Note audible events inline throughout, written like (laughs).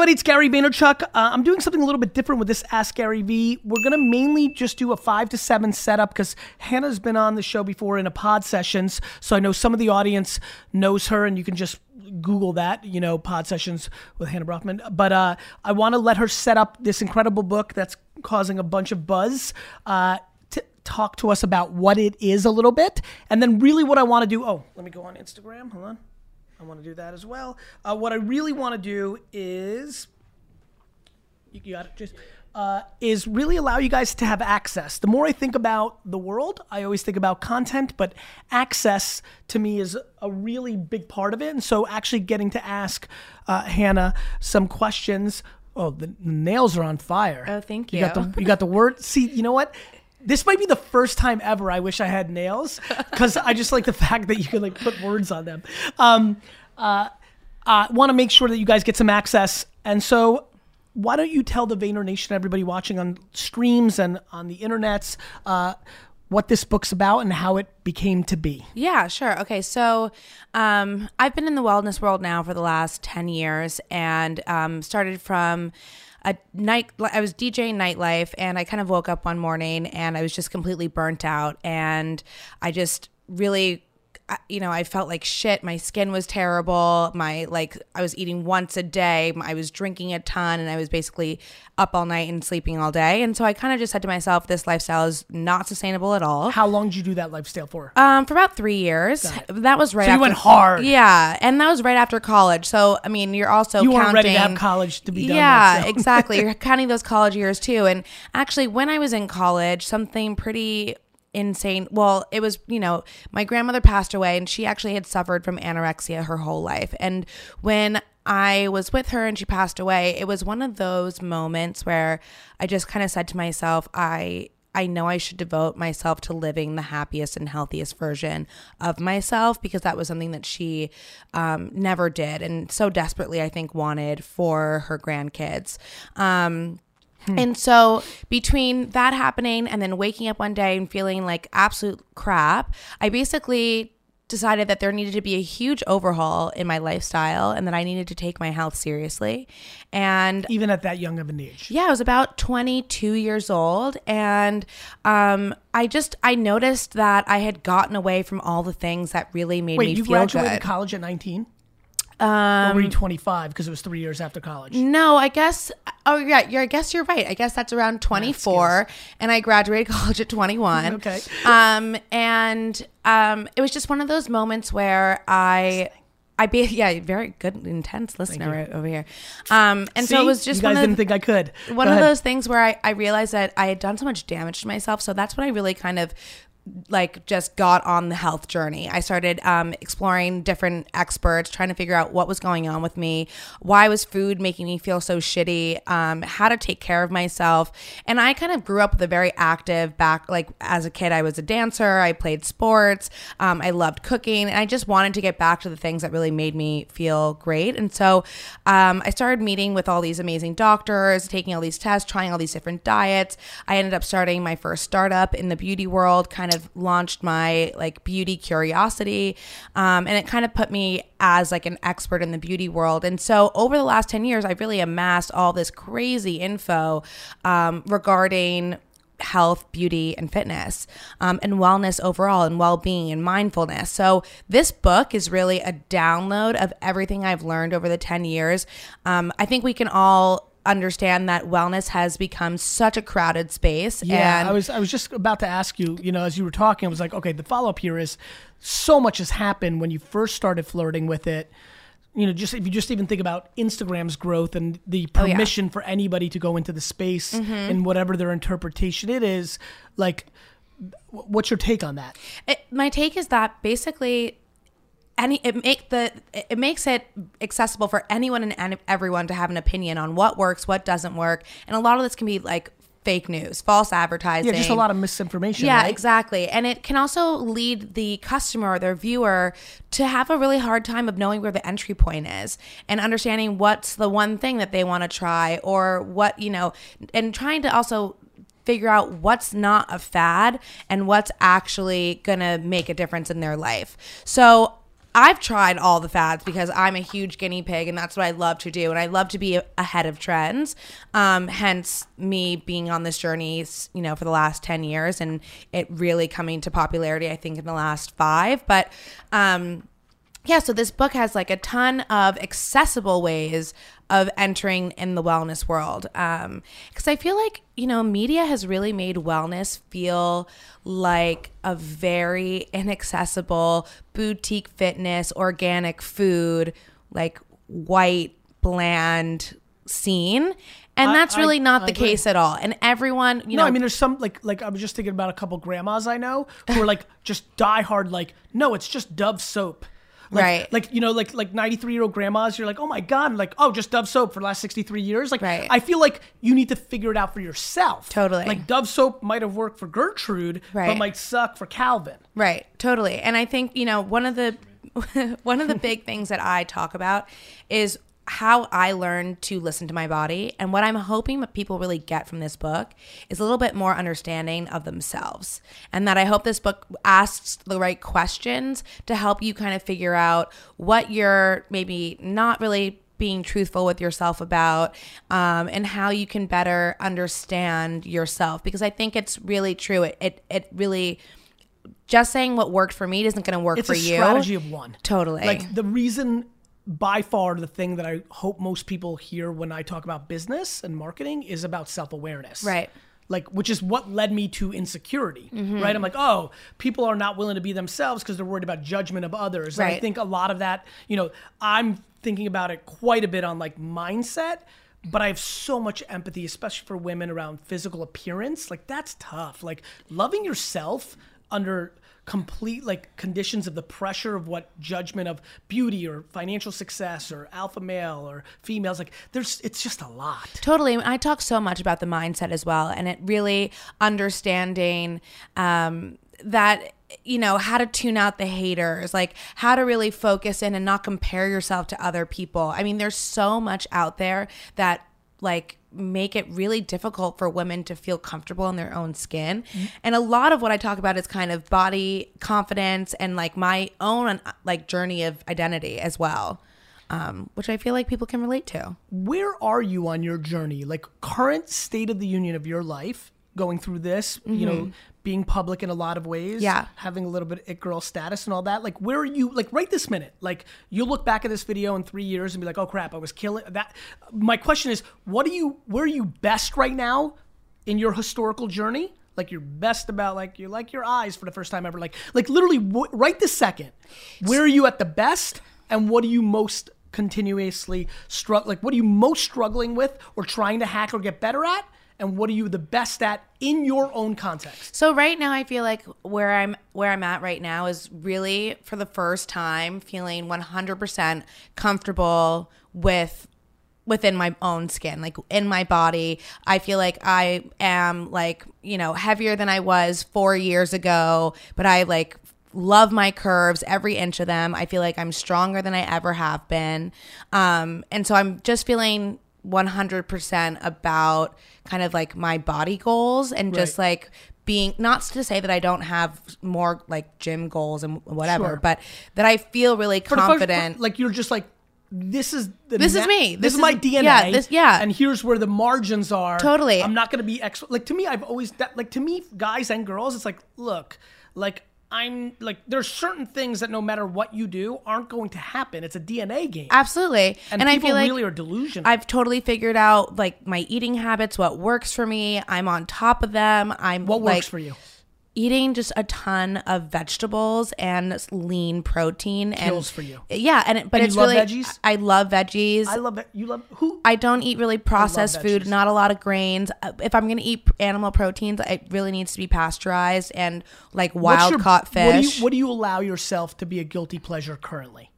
everybody, it's Gary Vaynerchuk. Uh, I'm doing something a little bit different with this Ask Gary V. We're gonna mainly just do a five to seven setup because Hannah's been on the show before in a pod sessions, so I know some of the audience knows her, and you can just Google that, you know, pod sessions with Hannah Bronfman. But uh, I want to let her set up this incredible book that's causing a bunch of buzz. Uh, to talk to us about what it is a little bit, and then really what I want to do. Oh, let me go on Instagram. Hold on. I want to do that as well. Uh, what I really want to do is, you got it, just, uh, is really allow you guys to have access. The more I think about the world, I always think about content, but access to me is a really big part of it. And so actually getting to ask uh, Hannah some questions. Oh, the nails are on fire. Oh, thank You got the you got the word. See, you know what? This might be the first time ever I wish I had nails because I just like the (laughs) fact that you can like put words on them. Um, uh, uh, want to make sure that you guys get some access, and so why don't you tell the Vayner Nation, everybody watching on streams and on the internets, uh, what this book's about and how it became to be? Yeah, sure. Okay, so um, I've been in the wellness world now for the last 10 years and um, started from a night, I was DJing nightlife and I kind of woke up one morning and I was just completely burnt out and I just really you know, I felt like shit. My skin was terrible. My like, I was eating once a day. I was drinking a ton, and I was basically up all night and sleeping all day. And so I kind of just said to myself, this lifestyle is not sustainable at all. How long did you do that lifestyle for? Um, for about three years. That was right. So you after, went hard. Yeah, and that was right after college. So I mean, you're also you weren't counting, ready to have college to be done. Yeah, exactly. (laughs) You're counting those college years too. And actually, when I was in college, something pretty insane. Well, it was, you know, my grandmother passed away and she actually had suffered from anorexia her whole life. And when I was with her and she passed away, it was one of those moments where I just kind of said to myself, I I know I should devote myself to living the happiest and healthiest version of myself because that was something that she um, never did and so desperately, I think, wanted for her grandkids. Um, and so between that happening and then waking up one day and feeling like absolute crap, I basically decided that there needed to be a huge overhaul in my lifestyle and that I needed to take my health seriously. And even at that young of an age. yeah, I was about 22 years old and um, I just I noticed that I had gotten away from all the things that really made Wait, me you feel graduated good. college at 19? Um, or were you 25 because it was three years after college? No, I guess. Oh, yeah. You're, I guess you're right. I guess that's around 24, and I graduated (laughs) college at 21. Okay. Um, and um, it was just one of those moments where I. I be (laughs) yeah, very good, intense listener right over here. Um, and so it was just you guys one of didn't think I could. one Go of ahead. those things where I, I realized that I had done so much damage to myself. So that's when I really kind of like just got on the health journey. I started um, exploring different experts, trying to figure out what was going on with me, why was food making me feel so shitty, um, how to take care of myself. And I kind of grew up with a very active back, like as a kid, I was a dancer, I played sports, um, I loved cooking, and I just wanted to get back to the things that really made me feel great. And so um, I started meeting with all these amazing doctors, taking all these tests, trying all these different diets. I ended up starting my first startup in the beauty world, kind of launched my like beauty curiosity. Um, and it kind of put me as like an expert in the beauty world. And so over the last 10 years, I've really amassed all this crazy info um, regarding health, beauty, and fitness, um, and wellness overall, and well being and mindfulness. So, this book is really a download of everything I've learned over the 10 years. Um, I think we can all understand that wellness has become such a crowded space. Yeah, and I was I was just about to ask you. You know, as you were talking, I was like, okay, the follow up here is so much has happened when you first started flirting with it. You know, just if you just even think about Instagram's growth and the Oh, yeah. Mm-hmm. permission for anybody to go into the space and whatever their interpretation it is, like, what's your take on that? It, my take is that basically any it make the it makes it accessible for anyone and everyone to have an opinion on what works, what doesn't work, and a lot of this can be like fake news, false advertising. Yeah, just a lot of misinformation. Yeah, right? exactly. And it can also lead the customer or their viewer to have a really hard time of knowing where the entry point is and understanding what's the one thing that they want to try or what, you know, and trying to also figure out what's not a fad and what's actually going to make a difference in their life. So, I've tried all the fads because I'm a huge guinea pig and that's what I love to do. And I love to be ahead of trends. Um, hence me being on this journey, you know, for the last 10 years and it really coming to popularity, I think, in the last five. But, um, yeah, so this book has like a ton of accessible ways of entering in the wellness world. Because um, I feel like, you know, media has really made wellness feel like a very inaccessible boutique fitness, organic food, like white, bland scene. And I- that's really I- not I the agree. case at all. And everyone, you No, know, I mean, there's some like like I was just thinking about a couple grandmas I know who are like just die hard like no, it's just Dove soap. Like, Right. Like you know, like like 93 year old grandmas, you're like, oh my god, like oh, just Dove soap for the last 63 years. Like Right. I feel like you need to figure it out for yourself. Totally. Like Dove soap might have worked for Gertrude, but might suck for Calvin. Right, totally. And I think, you know, one of the (laughs) one of the big things that I talk about is how I learned to listen to my body. And what I'm hoping that people really get from this book is a little bit more understanding of themselves. And that I hope this book asks the right questions to help you kind of figure out what you're maybe not really being truthful with yourself about um, and how you can better understand yourself because i think it's really true it, it, it really just saying what worked for me isn't going to work It's for a you strategy of one. Totally. Like the reason by far the thing that I hope most people hear when I talk about business and marketing is about self-awareness. Right. Like which is what led me to insecurity. Mm-hmm. Right? I'm like, "Oh, people are not willing to be themselves because they're worried about judgment of others." And I think a lot of that, you know, I'm thinking about it quite a bit on like mindset but I have so much empathy, especially for women around physical appearance. Like that's tough. Like loving yourself under complete like conditions of the pressure of what judgment of beauty or financial success or alpha male or females like there's it's just a lot Totally. I talk so much about the mindset as well, and it really understanding um, that you know how to tune out the haters, like how to really focus in and not compare yourself to other people. I mean, there's so much out there that like make it really difficult for women to feel comfortable in their own skin. And a lot of what I talk about is kind of body confidence and like my own like journey of identity as well. Um, which I feel like people can relate to. where are you on your journey like current state of the union of your life going through this you know being public in a lot of ways. Yeah. having a little bit of it girl status and all that like where are you like right this minute like you'll look back at this video in three years and be like oh crap i was killing that my question is what are you where are you best right now in your historical journey like you're best about like you like your eyes for the first time ever like like literally w- right this second where are you at the best and what are you most continuously struggle like what are you most struggling with or trying to hack or get better at and what are you the best at in your own context? So right now I feel like where I'm where I'm at right now is really for the first time feeling 100% comfortable with within my own skin like in my body. I feel like i am like you know heavier than i was 4 years ago but i like love my curves every inch of them. I feel like i'm stronger than i ever have been. Um and so i'm just feeling 100% about kind of like my body goals and just Right. like being not to say that I don't have more like gym goals and whatever, Sure. but that I feel really For confident. for- like you're just like this is the This is me. This, This is is- my DNA. yeah, this- yeah. And here's where the margins are. Totally. I'm not gonna be ex. Like to me, I've always that like to me, guys and girls, it's like look, like I'm like there's certain things that no matter what you do aren't going to happen. It's a DNA game. Absolutely. and, And, I people feel like really are delusional. I've totally figured out like my eating habits, what works for me. I'm on top of them. I'm what works like, for you? Eating just a ton of vegetables and lean protein Kills and for you. Yeah, and it, but And you it's love really veggies? I love veggies. I love. You love who? I don't eat really processed food, not a lot of grains. Uh, If I'm going to eat animal proteins, it really needs to be pasture-raised and like wild your- caught What do, fish. you, what do you allow yourself to be a guilty pleasure currently?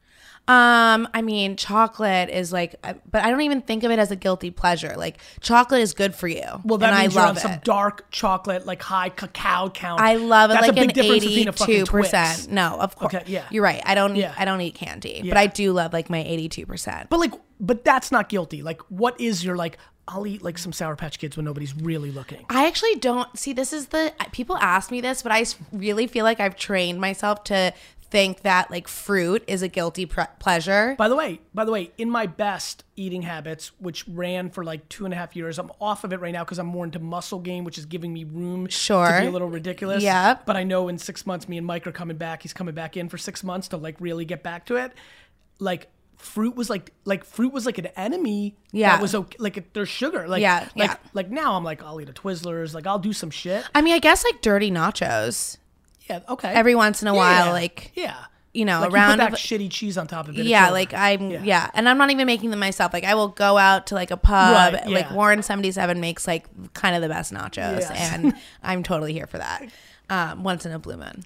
Um, I mean, chocolate is like, uh, but I don't even think of it as a guilty pleasure. Like, chocolate is good for you. Well, that and means I you're love on some it. dark chocolate, like high cacao count. I love it That's like a big an difference between a fucking eighty-two percent. No, of course. Okay, yeah. You're right. I don't. Yeah. I don't eat candy, Yeah. but I do love like my eighty-two percent. But like, but that's not guilty. Like, what is your like? I'll eat like some Sour Patch Kids when nobody's really looking. I actually don't see this is the people ask me this, but I really feel like I've trained myself to think that like fruit is a guilty pre- pleasure. By the way, by the way, in my best eating habits, which ran for like two and a half years, I'm off of it right now because I'm more into muscle gain, which is giving me room sure. to be a little ridiculous. Yeah. But I know in six months, me and Mike are coming back. He's coming back in for six months to like really get back to it. Like fruit was like like fruit was like an enemy. Yeah. That was okay. Like there's sugar. Like Yeah, Like yeah. like now I'm like I'll eat a Twizzlers. Like I'll do some shit. I mean, I guess like dirty nachos Yeah. Okay. every once in a Yeah. while, like yeah. you know, Like you around put that of- shitty cheese on top of it. yeah, like I'm Yeah. yeah. and I'm not even making them myself. Like I will go out to like a pub, Right, like. Warren seventy seven makes like kind of the best nachos, Yes. and (laughs) I'm totally here for that. Um, once in a blue moon.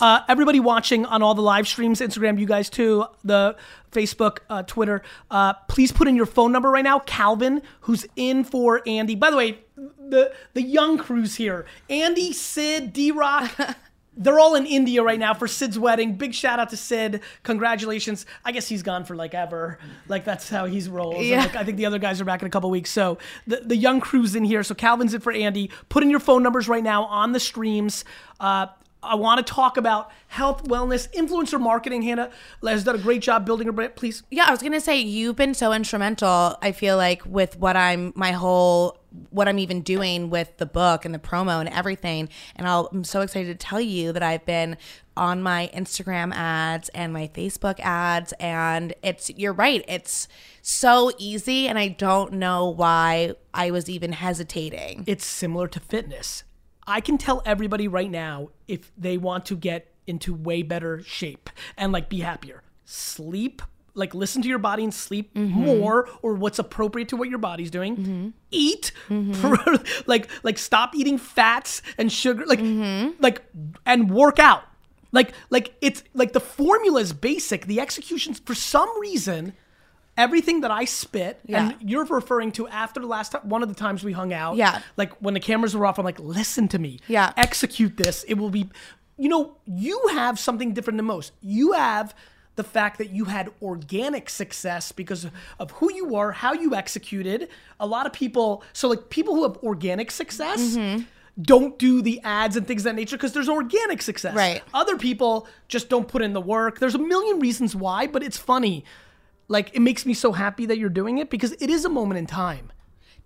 Uh, everybody watching on all the live streams, Instagram, you guys too, the Facebook, uh, Twitter, uh, please put in your phone number right now. Calvin, who's in for Andy. By the way, the the young crew's here. Andy, Sid, D Rock. (laughs) They're all in India right now for Sid's wedding. Big shout out to Sid. Congratulations. I guess he's gone for like ever. Like that's how he's rolls. Yeah. like, I think the other guys are back in a couple weeks. So the, the young crew's in here. So Calvin's in for Andy. Put in your phone numbers right now on the streams. Uh, I want to talk about health, wellness, influencer marketing. Hannah has done a great job building her brand. Please. Yeah, I was gonna say you've been so instrumental. I feel like with what I'm, my whole, what I'm even doing with the book and the promo and everything. And I'll, I'm so excited to tell you that I've been on my Instagram ads and my Facebook ads, and it's you're right. It's so easy, and I don't know why I was even hesitating. It's similar to fitness. I can tell everybody right now if they want to get into way better shape and like be happier. Sleep, like listen to your body and sleep mm-hmm. more or what's appropriate to what your body's doing. Mm-hmm. Eat, mm-hmm. (laughs) like like stop eating fats and sugar, like like and work out. Like like it's like the formula is basic. The executions for some reason everything that I spit, Yeah. and you're referring to after the last time, one of the times we hung out. Yeah. Like when the cameras were off, I'm like, listen to me. Yeah. Execute this. It will be, you know, you have something different than most. You have the fact that you had organic success because of who you are, how you executed. A lot of people, so like people who have organic success. Mm-hmm. Don't do the ads and things of that nature because there's organic success. Right. Other people just don't put in the work. There's a million reasons why, but it's funny. Like it makes me so happy that you're doing it because it is a moment in time.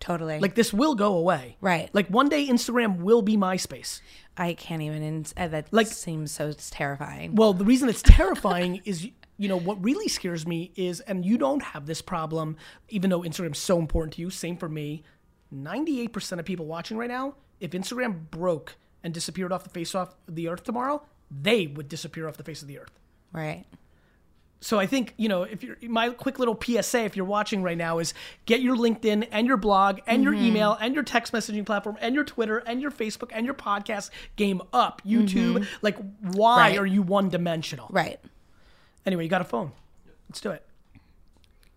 Totally. Like this will go away. Right. Like one day Instagram will be MySpace. I can't even. ins- uh, That Like- seems so terrifying. Well, the reason it's terrifying (laughs) is you know what really scares me is and you don't have this problem even though Instagram's so important to you, same for me. 98% of people watching right now, if Instagram broke and disappeared off the face off the earth tomorrow, they would disappear off the face of the earth. right. So I think you know if you're my quick little PSA if you're watching right now is get your LinkedIn and your blog and your mm-hmm. email and your text messaging platform and your Twitter and your Facebook and your podcast game up. YouTube, mm-hmm. like why Right. are you one dimensional? Right. Anyway, you got a phone. Let's do it.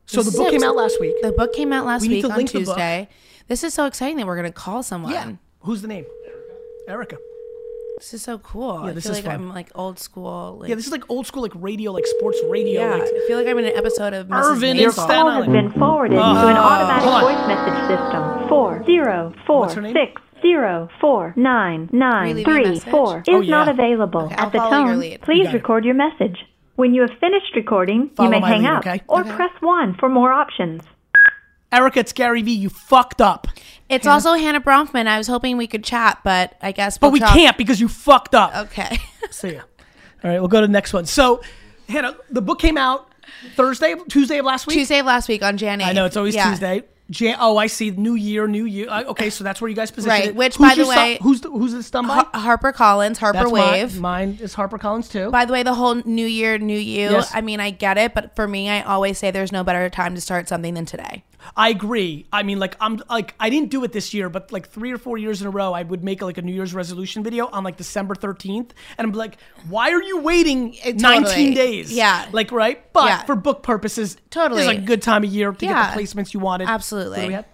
So the book came out last week. The book came out last We week on link the book. Tuesday. This is so exciting that we're going to call someone. Yeah. Who's the name? Erica Erica. This is so cool. I this feel is like fun. I'm like old school. Like, Yeah, this is like old school, like radio, like sports radio. yeah, Like, I feel like I'm in an episode of Mrs. Irvin Maisel. and Staten call has Island. been forwarded to an automatic voice message system. Four zero four What's her name? six zero four nine nine leave me a three message? four is Oh, not available. Okay, At the tone, lead. You please it. record your message. When you have finished recording, Follow you may hang lead, up okay? or press one for more options. Erica, it's Gary V. You fucked up, It's also Hannah Bronfman. I was hoping we could chat, but I guess. but we'll we talk- can't because you fucked up. Okay. (laughs) See ya. All right, we'll go to the next one. So, Hannah, the book came out Thursday, Tuesday of last week. Tuesday of last week on January. I know it's always Yeah. Tuesday. Jan- oh, I see. New year, new year. Uh, okay, so that's where you guys position Right, it. which, Who's by the way- stu- who's the, who's this done by? Harper Collins, Harper that's Wave. Mine, mine is Harper Collins too. By the way, the whole New Year, New You. Yes. I mean, I get it, but for me, I always say there's no better time to start something than today. I agree. I mean, like I'm like I didn't do it this year, but like three or four years in a row, I would make like a New Year's resolution video on like December 13th, and I'm like, why are you waiting 19 totally. days? Yeah. like right. But Yeah. for book purposes, Totally. it's like a good time of year to Yeah. get the placements you wanted. Absolutely. Who do we have?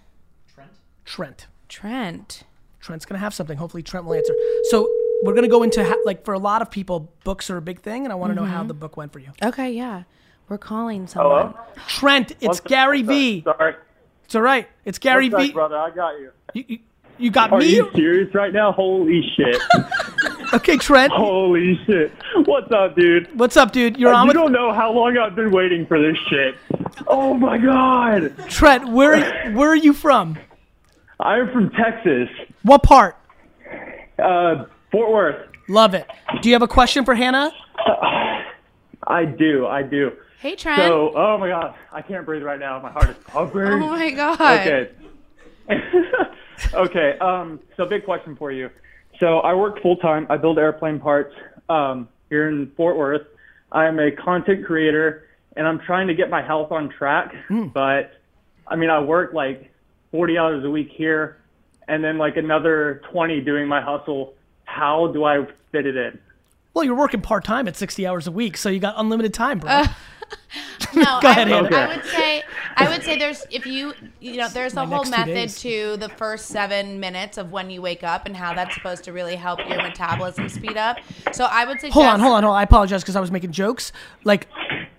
Trent. Trent. Trent's gonna have something. Hopefully, Trent will answer. So we're gonna go into ha- like for a lot of people, books are a big thing, and I want to know Mm-hmm. how the book went for you. Okay, yeah. We're calling someone. Hello? Trent, it's What's? Gary V. Sorry. It's all right. It's Gary What's V. up, brother? I got you. You, you, you got Are me. Are you serious right now? Holy shit. (laughs) Okay, Trent. Holy shit. What's up, dude? What's up, dude? You're on You with don't know how long I've been waiting for this shit. Oh my god. Trent. Where where are you from? I'm from Texas. What part? Uh, Fort Worth. Love it. Do you have a question for Hannah? I do, I do. Hey, Trent. So, oh my god, I can't breathe right now. My heart is pumping. oh my god. Okay. (laughs) okay. Um. So, big question for you. So, I work full time. I build airplane parts. Um. Here in Fort Worth, I'm a content creator, and I'm trying to get my health on track. But, I mean, I work like 40 hours a week here, and then like another 20 doing my hustle. How do I fit it in? Well, you're working part time at 60 hours a week, so you got unlimited time, bro. Uh, No, (laughs) Go ahead, I, would, Hannah. I would say I would say there's if you you know there's a whole method to the first seven minutes of when you wake up and how that's supposed to really help your metabolism speed up. So I would say hold on, hold on, hold on. I apologize because I was making jokes. Like,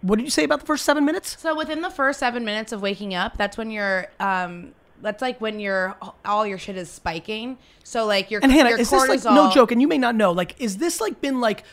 what did you say about the first seven minutes? So within the first seven minutes of waking up, that's when you're um that's like when your all your shit is spiking. So like your And Hannah, your is this like cortisol- no joke? And you may not know. Like, is this like been like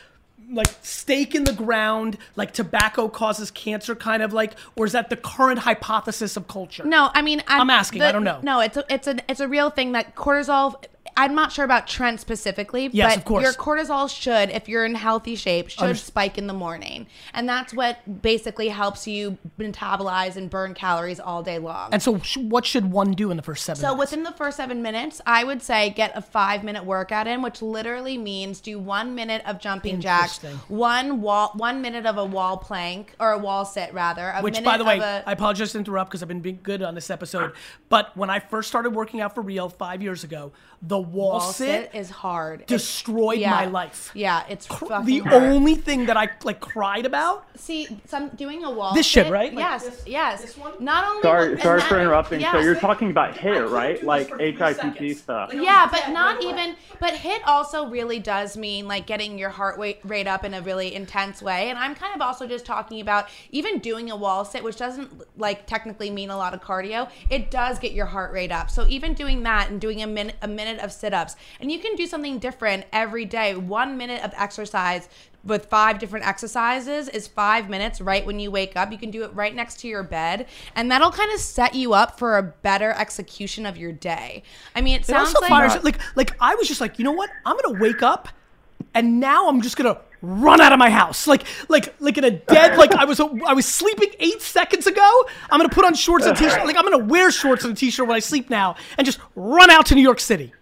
like stake in the ground, like tobacco causes cancer, kind of like, or is that the current hypothesis of culture? No, I mean I'm, I'm asking, I don't know. No, it's a, it's a it's a real thing that cortisol. I'm not sure about Trent specifically, Yes, but of course. your cortisol should, if you're in healthy shape, should spike in the morning, and that's what basically helps you metabolize and burn calories all day long. And so, sh- what should one do in the first seven? So minutes? within the first seven minutes, I would say get a five minute workout in, which literally means do one minute of jumping jacks, one wall, one minute of a wall plank or a wall sit rather. A Which, by the way, a, I apologize to interrupt because I've been being good on this episode. But when I first started working out for real five years ago, the wall, wall sit, sit is hard. Destroyed yeah. my life. Yeah, it's fucking the hard. only thing that I like cried about. See, some doing a wall. This shit, sit- right? Like yes, this- yes. this one? Not only. Sorry, and sorry that- for interrupting. So you're talking about hair, right? Like HIIT stuff. Yeah, but not even. But HIIT also really does mean like getting your heart rate rate up in a really intense way. And I'm kind of also just talking about even doing a wall sit, which doesn't like technically mean a lot of cardio. It does get your heart rate up. So even doing that and doing a minute a minute of sit ups, and you can do something different every day. One minute of exercise with five different exercises is five minutes right when you wake up. You can do it right next to your bed, and that'll kind of set you up for a better execution of your day. I mean, it It sounds also like fires like like I was just like, you know what? I'm gonna wake up, and now I'm just gonna run out of my house, like like like in a dead like I was I was sleeping eight seconds ago. I'm gonna put on shorts and t-shirt. Like I'm gonna wear shorts and a t-shirt when I sleep now, and just run out to New York City.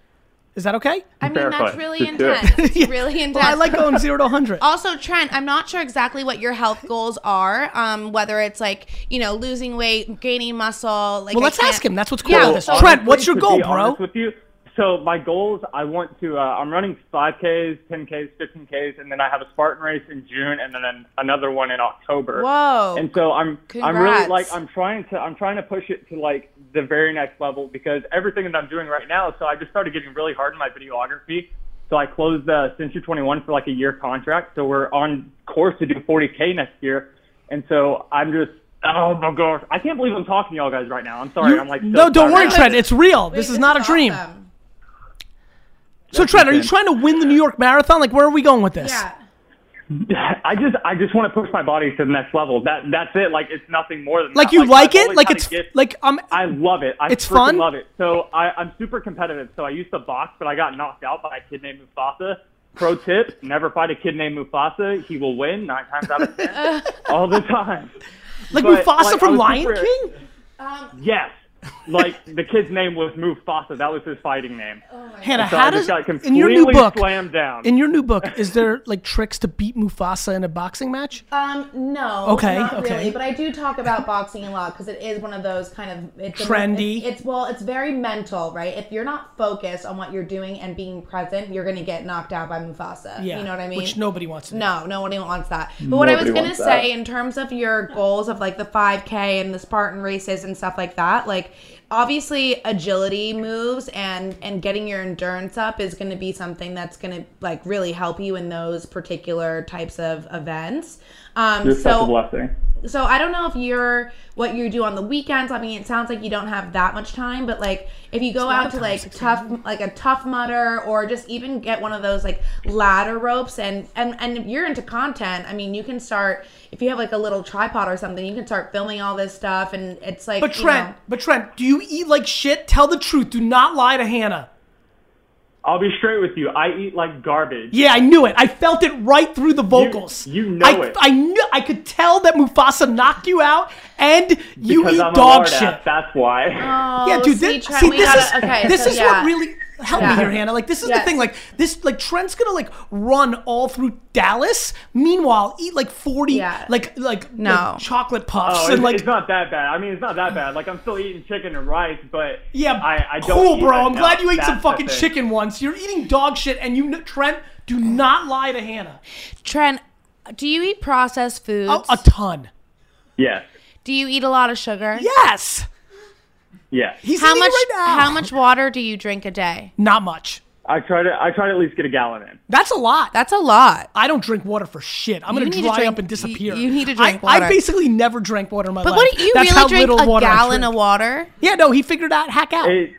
Is that okay? I mean, Fair that's really Just do intense. It's (laughs) really intense. Well, I like going zero to hundred. (laughs) Also, Trent, I'm not sure exactly what your health goals are. Um, whether it's like you know losing weight, gaining muscle. Like Well, I let's can't- ask him. That's what's cool Yeah, about this. so- Trent, what's your goal, bro? With you, so my goals, I want to. Uh, I'm running 5Ks, 10Ks, 15Ks, and then I have a Spartan race in June, and then an, another one in October. Whoa. And so I'm, I'm really like, I'm trying to, I'm trying to push it to like the very next level because everything that I'm doing right now. So I just started getting really hard in my videography. So I closed the Century 21 for like a year contract. So we're on course to do 40K next year. And so I'm just, oh my gosh, I can't believe I'm talking to y'all guys right now. I'm sorry. You- I'm like, so no, don't worry, excited. Trent. It's real. Wait, this is not a dream. Awesome. So, Trent, are you trying to win the New York Marathon? Like, where are we going with this? Yeah. (laughs) I just I just want to push my body to the next level. That that's it. Like it's nothing more than Like that. you like I've it? Like it's gift- like um. I love it. I It's freaking fun? love it. So I, I'm super competitive. So I used to box, but I got knocked out by a kid named Mufasa. Pro tip: (laughs) Never fight a kid named Mufasa. He will win nine times out of ten, (laughs) all the time. Like But, Mufasa like, from Lion super- King? Yes, like the kid's name was Mufasa. That was his fighting name. Hannah, So how I does just got in your new book? slammed down. In your new book, is there like tricks to beat Mufasa in a boxing match? Um, no. Okay, Not okay. really, but I do talk about boxing a lot because it is one of those kind of it's a- Trendy. it's, it's well, it's very mental, right? If you're not focused on what you're doing and being present, you're gonna get knocked out by Mufasa. Yeah, you know what I mean? which nobody wants to do. No, nobody wants that. But what I was gonna say that. in terms of your goals of like the 5K and the Spartan races and stuff like that, like obviously agility moves and and getting your endurance up is going to be something that's going to like really help you in those particular types of events. Um, It's such a so blessing. So I don't know if you're what you do on the weekends. I mean, it sounds like you don't have that much time, but like if you go out to like 16 tough, like a Tough Mudder or just even get one of those like ladder ropes, and and and if you're into content, I mean, you can start if you have like a little tripod or something, you can start filming all this stuff, and it's like. But you Trent, know- but Trent, do you eat like shit? Tell the truth. Do not lie to Hannah. I'll be straight with you. I eat like garbage. Yeah, I knew it. I felt it right through the vocals. you know I, it. I knew. I could tell that Mufasa knocked you out, and you because eat I'm dog lard shit. ass, That's why. Oh, yeah, dude. see, This, see, this gotta- is okay, this so is yeah. what really help Yeah. me here, Hannah. Like this is the thing. Like this, like Trent's gonna like run all through Dallas. Meanwhile, eat like forty, Yeah. like like No. like chocolate puffs Oh, and it's, like it's not that bad. I mean, it's not that bad. Like I'm still eating chicken and rice, but Yeah, I, I don't cool, bro. I'm glad you ate some That's the fucking chicken once. You're eating dog shit, and you, Trent, do not lie to Hannah. Trent, do you eat processed foods? A, a ton. Yes, do you eat a lot of sugar? Yes. Yes. He's How much? right now. How much water do you drink a day? Not much. I try to I try to at least get a gallon in. That's a lot. That's a lot. I don't drink water for shit. I'm You gonna need to dry drink- up and disappear. you- you need to drink I, I basically never drank water in my But life. what do you That's really drink a gallon of water? Yeah, no, he figured out hack out. It,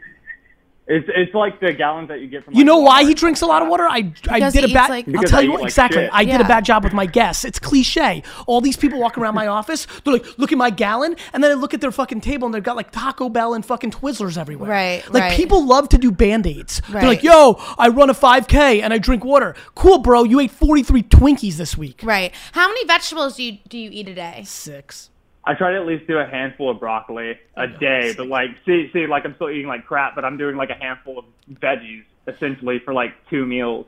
it's it's like the gallons that you get from. you like, know why Walmart. he drinks a lot of water? I, I did a bad. like- I'll tell you what like exactly. shit. I did a bad job with my guests. It's cliche. All these people walk around my office. They're like, look at my gallon, and then I look at their fucking table, and they've got like Taco Bell and fucking Twizzlers everywhere. Right, Like right. people love to do band aids. They're Right. like, yo, I run a 5K and I drink water. Cool, bro. You ate 43 Twinkies this week. Right. How many vegetables do you do you eat a day? Six. I try to at least do a handful of broccoli a day, but like see see like I'm still eating like crap, but I'm doing like a handful of veggies essentially for like two meals.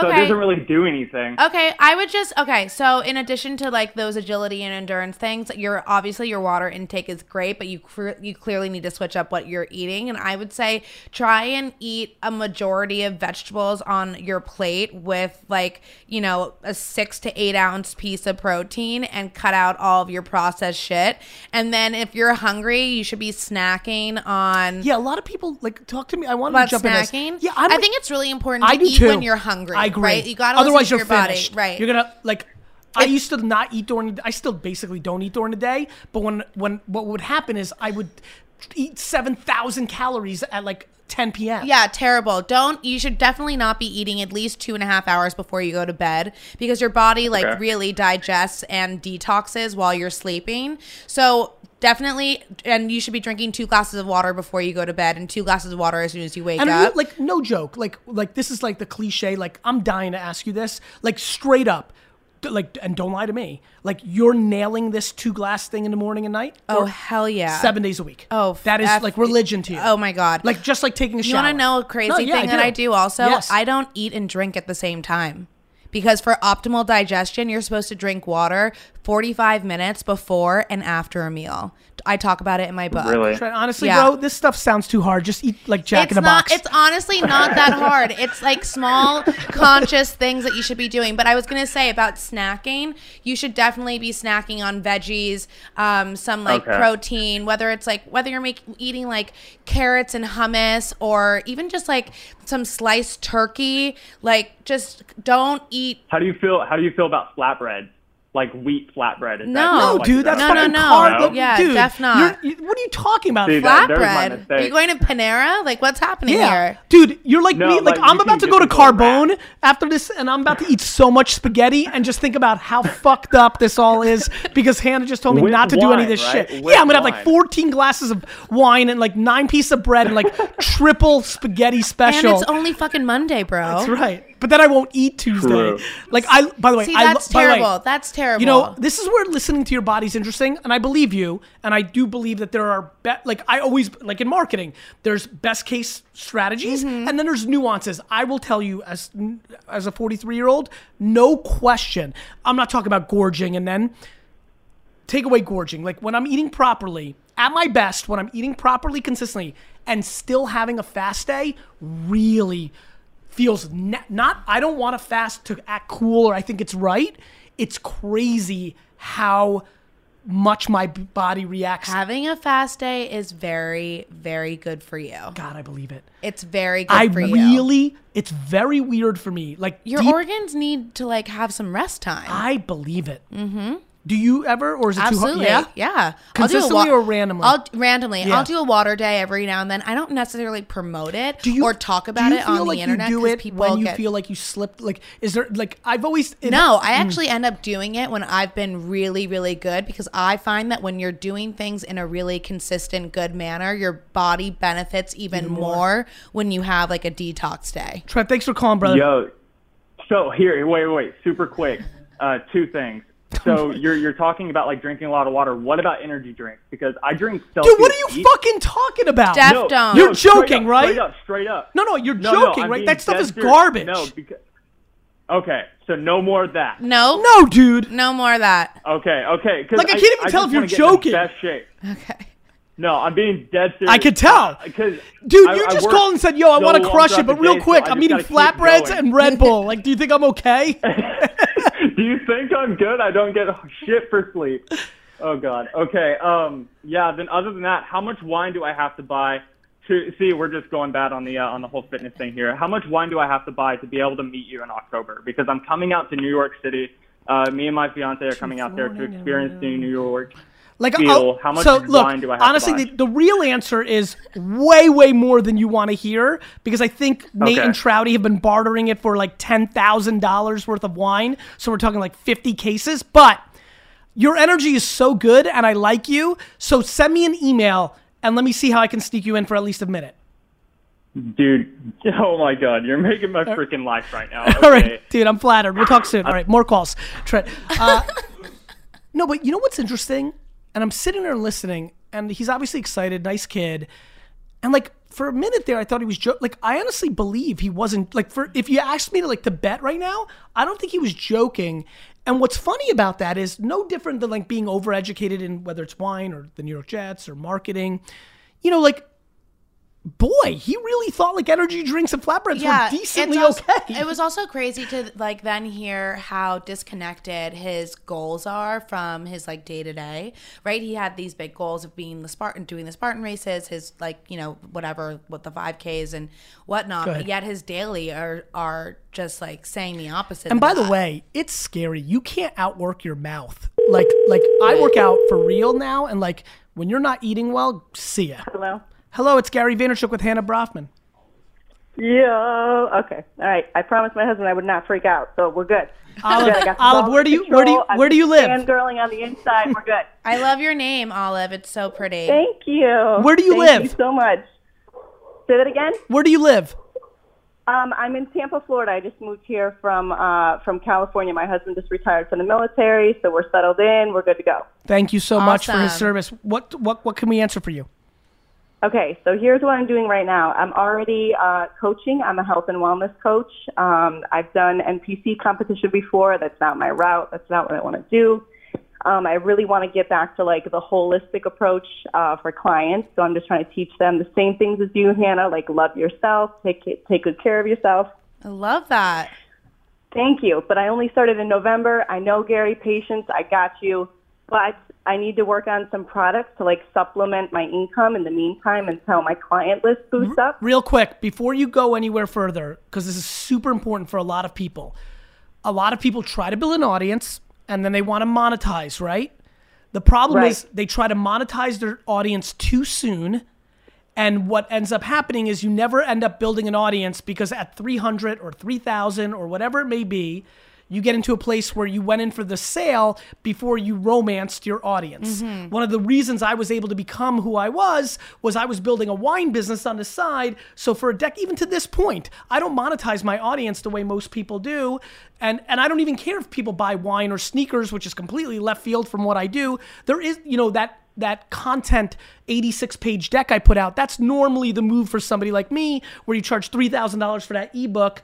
So it doesn't really do anything. Okay, I would just okay. So in addition to like those agility and endurance things, your obviously your water intake is great, but you you clearly need to switch up what you're eating. And I would say try and eat a majority of vegetables on your plate with like you know a six to eight ounce piece of protein, and cut out all of your processed shit. And then if you're hungry, you should be snacking on. Yeah, a lot of people like talk to me. I want to jump in. snacking, this. Yeah, I'm, I think it's really important to I do eat too. when you're hungry. I agree. Right? You gotta Otherwise, listen you're to your finished. body. Right. You're gonna like. I used to not eat during. I still basically don't eat during the day. But when when what would happen is I would eat seven thousand calories at like 10 p.m. Yeah, terrible. Don't you should definitely not be eating at least two and a half hours before you go to bed because your body like Okay. really digests and detoxes while you're sleeping. So definitely and you should be drinking two glasses of water before you go to bed and two glasses of water as soon as you wake And you, up. like no joke, like like this is like the cliche. Like I'm dying to ask you this, like straight up, like and don't lie to me. Like you're nailing this two glass thing in the morning and night. oh Or hell yeah. seven days a week. Oh, that is F- like religion to you. Oh my god. like just like taking a You shower. want to know a crazy No, yeah, thing that I do also? Yes. I don't eat and drink at the same time. Because for optimal digestion, you're supposed to drink water 45 minutes before and after a meal. I talk about it in my book. Really? Honestly, Yeah. bro, this stuff sounds too hard. Just eat like Jack it's in the not Box. it's honestly not that hard it's like small conscious things that you should be doing but i was gonna say about snacking you should definitely be snacking on veggies um, some like Okay. protein whether it's like whether you're making eating like carrots and hummus or even just like some sliced turkey like just don't eat How do you feel? How do you feel about flatbread? Like wheat flatbread? Is that No. no, like dude, that's No, fucking no, no. hard. No? Yeah, dude, def not. you're- you- what are you talking about? See, That, are you going to panera like what's happening yeah, here dude, you're like No, me. Like like, I'm about to go to just Carbone after this, and I'm about to eat so much spaghetti and just think about how (laughs) fucked up this all is because Hannah just told me With not to do any of this right? shit. With yeah, I'm gonna have like 14 glasses of wine and like nine pieces of bread and like (laughs) triple spaghetti special. and special. it's only fucking monday bro That's right. But then I won't eat Tuesday. True. Like I, by the way, see I, that's by the way, terrible that's terrible You know, this is where listening to your body's interesting, and I believe you, and I do believe that there are be- like I always like in marketing, there's best case strategies, Mm-hmm. and then there's nuances. I will tell you as as a 43 year old, no question. I'm not talking about gorging, and then take away gorging. Like when I'm eating properly, at my best, when I'm eating properly consistently, and still having a fast day, really feels ne- not. I don't want to fast to act cool or I think it's right. It's crazy how much my body reacts. Having a fast day is very, very good for you. God, I believe it. It's very good I for you. really, it's very weird for me. Like Your deep- organs need to like have some rest time. I believe it. Mm-hmm. Do you ever, or is it Absolutely. too hard? Yeah. Consistently or randomly? I'll randomly. Yeah. I'll do a water day every now and then. I don't necessarily promote it Do you or talk about do you it feel on like the internet You do 'cause it people when you get feel like you slipped. Like, is there like I've always it- No, I actually end up doing it when I've been really, really good because I find that when you're doing things in a really consistent, good manner, your body benefits even, more. when you have like a detox day. Trent, thanks for calling, brother. Yo, so here, wait, wait, super quick. Uh, two things. So you're you're talking about like drinking a lot of water. What about energy drinks? Because I drink Celsius. Dude, what are you Peach. fucking talking about? Def- No, Don't. You're straight joking, up, right? Straight up, straight up. No, no, you're No, joking, I'm right? That stuff is serious. garbage. No, because okay, so no more of that. No, No, dude. no more of that. Okay, okay. Like, I can't even I tell just if you're wanna get in the joking. Best shape. Okay. No, I'm being dead serious. I could tell. Because Dude, I- you I just work called and said, "Yo, I so want to crush it," but real day, so quick, I I'm eating flatbreads and Red Bull. Like, do you think I'm okay? (laughs) Do (laughs) you think I'm good? I don't get shit for sleep. Oh God. Okay. Um. Yeah. Then other than that, how much wine do I have to buy? To see, we're just going bad on the uh, on the whole fitness thing here. How much wine do I have to buy to be able to meet you in October? Because I'm coming out to New York City. Uh, me and my fiance are coming out there to experience New New York. Like, Feel, how much so wine look, do I have to honestly, the, the real answer is way, way more than you want to hear because I think Nate Okay. and Trouty have been bartering it for like ten thousand dollars worth of wine. So we're talking like fifty cases. But your energy is so good, and I like you. So send me an email and let me see how I can sneak you in for at least a minute. Dude, (laughs) oh my God, you're making my freaking life right now. (laughs) All right, dude, I'm flattered. We'll talk soon. All right, (laughs) more calls. Trent. Uh, no, but you know what's interesting? And I'm sitting there listening, and he's obviously excited, nice kid. And like for a minute there, I thought he was joking. like I honestly believe he wasn't like for if you asked me to like to bet right now, I don't think he was joking. And what's funny about that is no different than like being overeducated in whether it's wine or the New York Jets or marketing. You know, like boy, he really thought like energy drinks and flatbreads were decently also- okay. It was also crazy to like then hear how disconnected his goals are from his like day to day. Right? He had these big goals of being the Spartan, doing the Spartan races, his like you know whatever with the five Ks and whatnot. But yet his daily are are just like saying the opposite. And of by the way, it's scary. You can't outwork your mouth. Like like I work out for real now, and like when you're not eating well, see ya. Hello. Hello, it's Gary Vaynerchuk with Hannah Bronfman. Yo. Okay. All right. I promised my husband I would not freak out, so we're good. (laughs) Olive, Good, I got Olive, where do you under where do you control. where do you live? Fangirling on the inside. We're good. (laughs) I love your name, Olive. It's so pretty. Thank you. Where do you Thank live? you so much. Say that again. Where do you live? Um, I'm in Tampa, Florida. I just moved here from uh, from California. My husband just retired from the military, so we're settled in. We're good to go. Thank you so much for his service. What what what can we answer for you? Okay, so here's what I'm doing right now. I'm already uh, coaching. I'm a health and wellness coach. Um, I've done NPC competition before. That's not my route. That's not what I want to do. Um, I really want to get back to like the holistic approach uh, for clients. So I'm just trying to teach them the same things as you, Hannah. Like love yourself, take it, take good care of yourself. I love that. Thank you. But I only started in November. I know Gary, patience. I got you. But I need to work on some products to like supplement my income in the meantime until my client list boosts mm-hmm. up. Real quick, before you go anywhere further, because this is super important for a lot of people. A lot of people try to build an audience and then they want to monetize, right? The problem Right. is they try to monetize their audience too soon. And what ends up happening is you never end up building an audience because at 300 or 3,000 or whatever it may be, you get into a place where you went in for the sale before you romanced your audience. Mm-hmm. One of the reasons I was able to become who I was was I was building a wine business on the side. So for a deck, even to this point, I don't monetize my audience the way most people do. And and I don't even care if people buy wine or sneakers, which is completely left field from what I do. There is, you know, that that content 86 page deck I put out, that's normally the move for somebody like me, where you charge $3,000 for that ebook.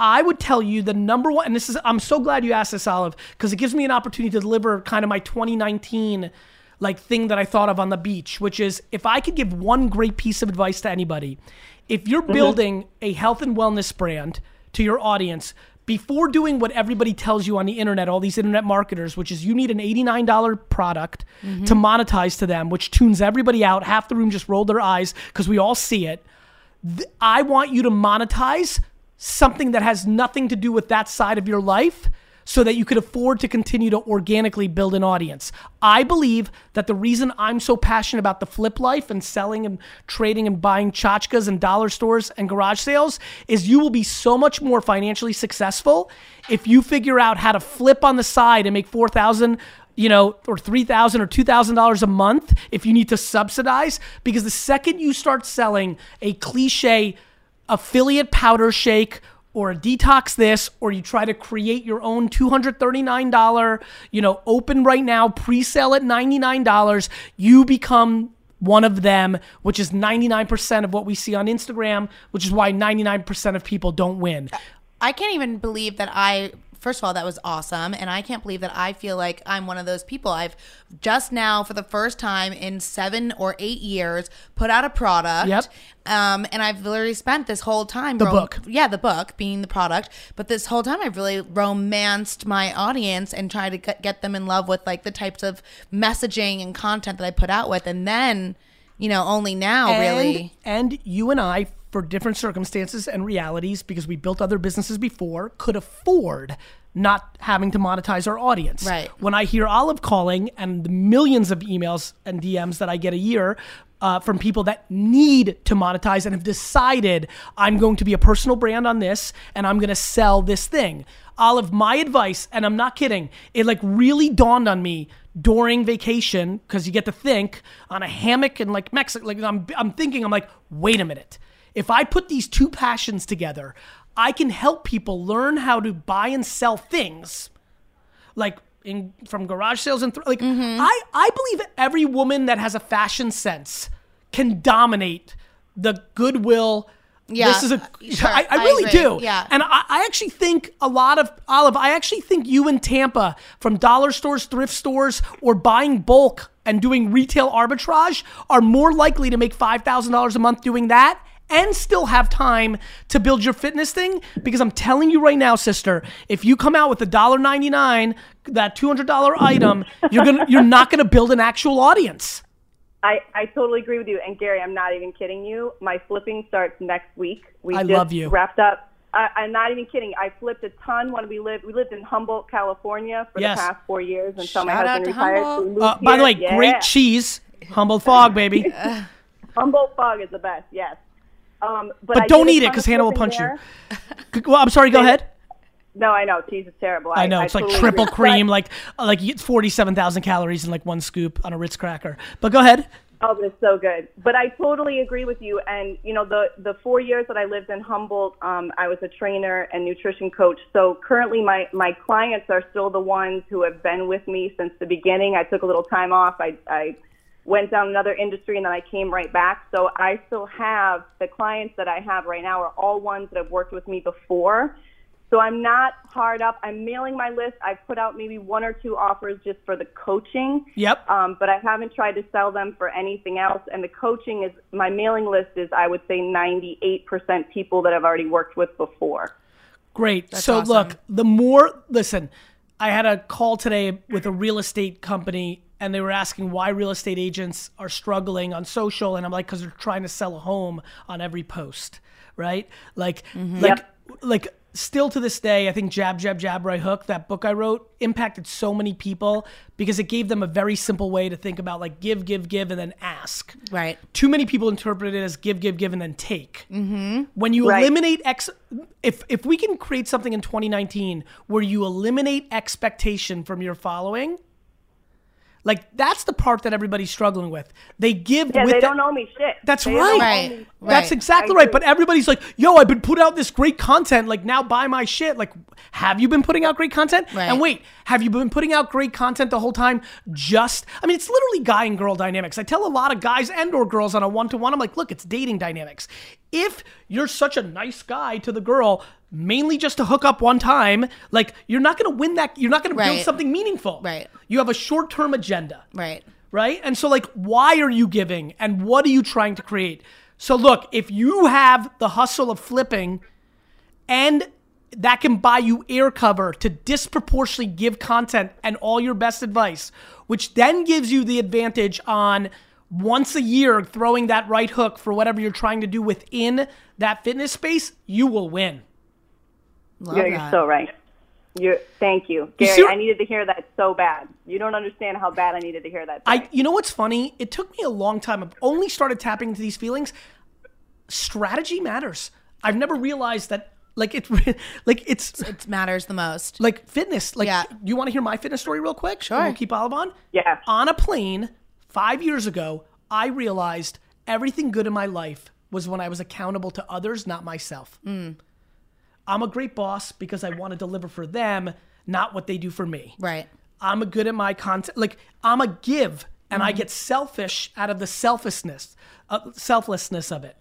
I would tell you the number one, and this is, I'm so glad you asked this, Olive, because it gives me an opportunity to deliver kind of my 2019 like thing that I thought of on the beach, which is if I could give one great piece of advice to anybody, if you're mm-hmm. building a health and wellness brand to your audience, before doing what everybody tells you on the internet, all these internet marketers, which is you need an $89 product mm-hmm. to monetize to them, which tunes everybody out. Half the room just rolled their eyes because we all see it. I want you to monetize something that has nothing to do with that side of your life so that you could afford to continue to organically build an audience. I believe that the reason I'm so passionate about the flip life and selling and trading and buying tchotchkes and dollar stores and garage sales is you will be so much more financially successful if you figure out how to flip on the side and make 4,000 you know, or three thousand or two thousand dollars a month if you need to subsidize. Because the second you start selling a cliche affiliate powder shake or a detox this, or you try to create your own $239, you know, open right now, pre-sale at $99, you become one of them, which is 99% of what we see on Instagram, which is why 99% of people don't win. I can't even believe that I first of all that was awesome and I can't believe that I feel like I'm one of those people. I've just now for the first time in 7 or 8 years put out a product. Yep. Um and I've literally spent this whole time The book. Yeah, the book being the product, but this whole time I've really romanced my audience and tried to get get them in love with like the types of messaging and content that I put out with and then you know, only now really. And you and I, for different circumstances and realities, because we built other businesses before, could afford not having to monetize our audience. Right. When I hear Olive calling and the millions of emails and DMs that I get a year uh, from people that need to monetize and have decided I'm going to be a personal brand on this and I'm going to sell this thing. Olive, my advice, and I'm not kidding, it like really dawned on me during vacation because you get to think on a hammock in like Mexico. Like I'm, I'm thinking, I'm like, wait a minute. If I put these two passions together, I can help people learn how to buy and sell things like in from garage sales and th- like mm-hmm. I I believe every woman that has a fashion sense can dominate the goodwill. Yeah, this is a. Uh, sure, I, I I really agree, do. yeah. and I, I actually think a lot of Olive. I actually think you in Tampa from dollar stores, thrift stores, or buying bulk and doing retail arbitrage are more likely to make five thousand dollars a month doing that and still have time to build your fitness thing because I'm telling you right now, sister, if you come out with a dollar ninety nine, that two hundred dollar item, you're gonna you're not gonna build an actual audience. I, I totally agree with you. And Gary, I'm not even kidding you. My flipping starts next week. We I just love you. wrapped up. I, I'm not even kidding. I flipped a ton when we lived. We lived in Humboldt, California, for Yes. the past four years until my Shout out husband to retired. Humboldt. Uh, by the way. Yeah. great cheese, Humboldt Fog, baby. (laughs) Humboldt Fog is the best. Yes. Um, but But I don't eat it because Hannah will punch there. you. Well, I'm sorry. Go ahead. No, I know cheese is terrible. I know it's like triple agree. cream, like like you 47,000 calories in like one scoop on a Ritz cracker. But go ahead. Oh, but it's so good. But I totally agree with you. And you know, the the four years that I lived in Humboldt, um, I was a trainer and nutrition coach. So currently, my my clients are still the ones who have been with me since the beginning. I took a little time off. I I went down another industry and then I came right back. So I still have the clients that I have right now are all ones that have worked with me before. So I'm not hard up. I'm mailing my list. I've put out maybe one or two offers just for the coaching. Yep. Um, but I haven't tried to sell them for anything else. And the coaching is my mailing list is I would say 98% people that I've already worked with before. Great. so awesome. look, the more listen, I had a call today with a real estate company and they were asking why real estate agents are struggling on social and I'm like cuz they're trying to sell a home on every post, right? Like like like still to this day, I think Jab Jab Jab Right Hook, that book I wrote, impacted so many people because it gave them a very simple way to think about like give, give, give, and then ask. Right. Too many people interpret it as give, give, give, and then take. Mm-hmm. When you Right. eliminate ex, if if we can create something in 2019 where you eliminate expectation from your following, like that's the part that everybody's struggling with. They give Yeah, with they that- don't owe me shit. that's They don't right. owe Right. me- That's exactly right. But everybody's like, yo, I've been putting out this great content. Like, now buy my shit. Like, have you been putting out great content? Right. And wait, have you been putting out great content the whole time? Just, I mean, it's literally guy and girl dynamics. I tell a lot of guys and or girls on a one to one, I'm like, look, it's dating dynamics. If you're such a nice guy to the girl, mainly just to hook up one time, like, you're not going to win that. You're not going to build something meaningful. Right. You have a short term agenda Right. right? And so, like, why are you giving and what are you trying to create? So, look, if you have the hustle of flipping and that can buy you air cover to disproportionately give content and all your best advice, which then gives you the advantage on once a year throwing that right hook for whatever you're trying to do within that fitness space, you will win. Love You're, you're that. so right. You're, thank you, You Gary. see- I needed to hear that so bad. You don't understand how bad I needed to hear that. I you know what's funny? It took me a long time. I've only started tapping into these feelings. Strategy matters. I've never realized that like it's (laughs) like it's It matters the most. like fitness. Like Yeah. you want to hear my fitness story real quick? Sure. And we'll keep Olive on. Yeah. On a plane five years ago, I realized everything good in my life was when I was accountable to others, not myself. Mm. I'm a great boss because I want to deliver for them, not what they do for me. Right. I'm a good at my content. Like I'm a give, and I get selfish out of the selflessness, uh, selflessness of it.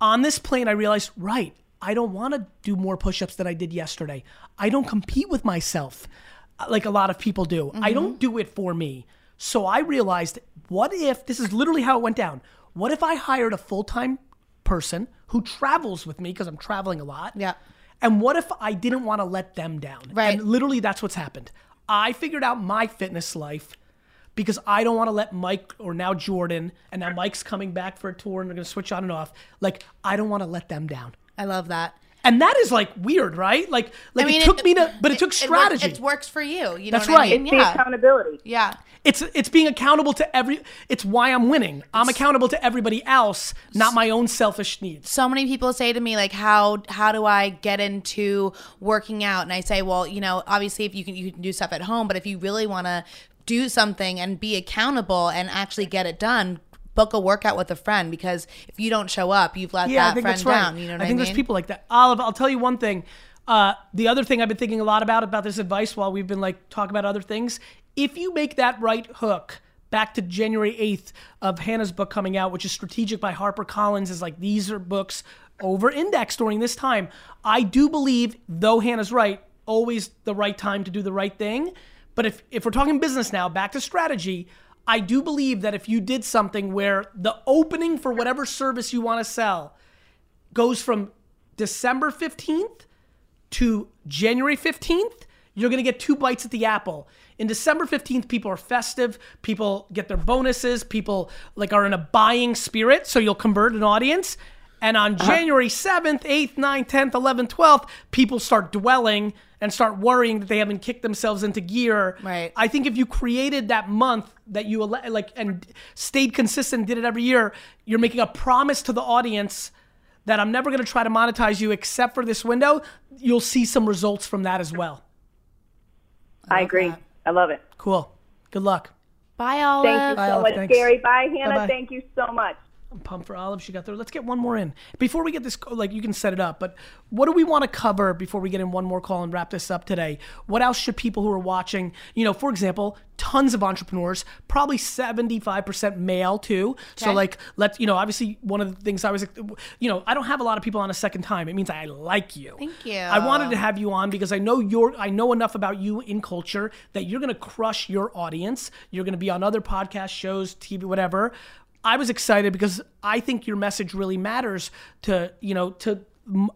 On this plane, I realized, right, I don't want to do more push-ups than I did yesterday. I don't compete with myself uh, like a lot of people do. I don't do it for me. So I realized, what if this is literally how it went down? What if I hired a full-time person who travels with me because I'm traveling a lot? Yeah. And what if I didn't want to let them down? Right. And literally, that's what's happened. I figured out my fitness life because I don't want to let Mike or now Jordan, and now Mike's coming back for a tour and they're going to switch on and off. Like, I don't want to let them down. I love that. And that is like weird, right? Like, like I mean, it took me to, but it, took strategy. It, works for you. You know That's what right. I mean? it's the Yeah. accountability. Yeah. it's it's being accountable to every. It's why I'm winning. I'm accountable to everybody else, not my own selfish needs. so many people say to me like how how do i get into working out and i say well you know obviously if you can you can do stuff at home but if you really want to do something and be accountable and actually get it done book a workout with a friend because if you don't show up you've let Yeah, that friend that's right. down you know what i, mean? I think mean there's people like that. Olive, I'll tell you one thing. Uh, the other thing I've been thinking a lot about about this advice while we've been like talking about other things. If you make that right hook back to January 8th of Hannah's book coming out, which is Strategic by Harper Collins, is like these are books over indexed during this time. I do believe, though Hannah's right, always the right time to do the right thing. But if, if we're talking business now, back to strategy, I do believe that if you did something where the opening for whatever service you want to sell goes from December 15th to January 15th, you're going to get two bites at the apple. In December 15th, people are festive, people get their bonuses, people like are in a buying spirit, so you'll convert an audience. And on uh-huh. January 7th, 8th, 9th, 10th, 11th, 12th, people start dwelling and start worrying that they haven't kicked themselves into gear. Right. I think if you created that month that you ele- like and stayed consistent, did it every year, you're making a promise to the audience that I'm never going to try to monetize you except for this window. You'll see some results from that as well. I, agree. that. I love it. Cool. Good luck. bye Olive. Thank you Bye, so Olive. much, Thanks. Gary. Bye, Hannah. Bye-bye. Thank you so much. I'm pumped for Olive. She got there. Let's get one more in. Before we get this, like you can set it up, but what do we want to cover before we get in one more call and wrap this up today? What else should people who are watching, you know, for example, tons of entrepreneurs, probably 75% male too. So like, let's, you know, obviously one of the things I was, you know, I don't have a lot of people on a second time. It means I like you. Thank you. I wanted to have you on because I know you're, I know enough about you in culture that you're going to crush your audience. You're going to be on other podcast shows, TV, whatever. I was excited because I think your message really matters to, you know, to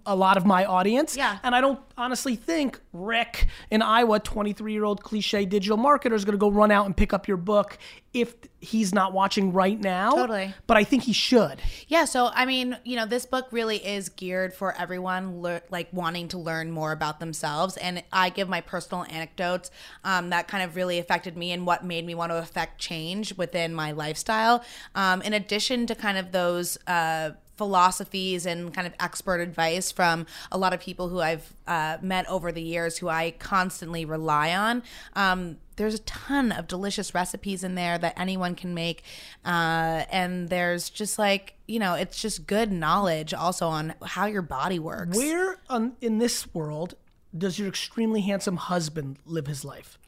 a lot of my audience. Yeah. And I don't honestly think Rick in Iowa, 23 year old cliche digital marketer, is going to go run out and pick up your book if he's not watching right now. Totally. But I think he should. Yeah, so I mean, you know, this book really is geared for everyone lear- like wanting to learn more about themselves, and I give my personal anecdotes um, that kind of really affected me and what made me want to affect change within my lifestyle. Um, in addition to kind of those. Uh, philosophies and kind of expert advice from a lot of people who I've uh, met over the years who I constantly rely on. Um, there's a ton of delicious recipes in there that anyone can make. Uh, and there's just like, you know, it's just good knowledge also on how your body works. Where on, in this world does your extremely handsome husband live his life?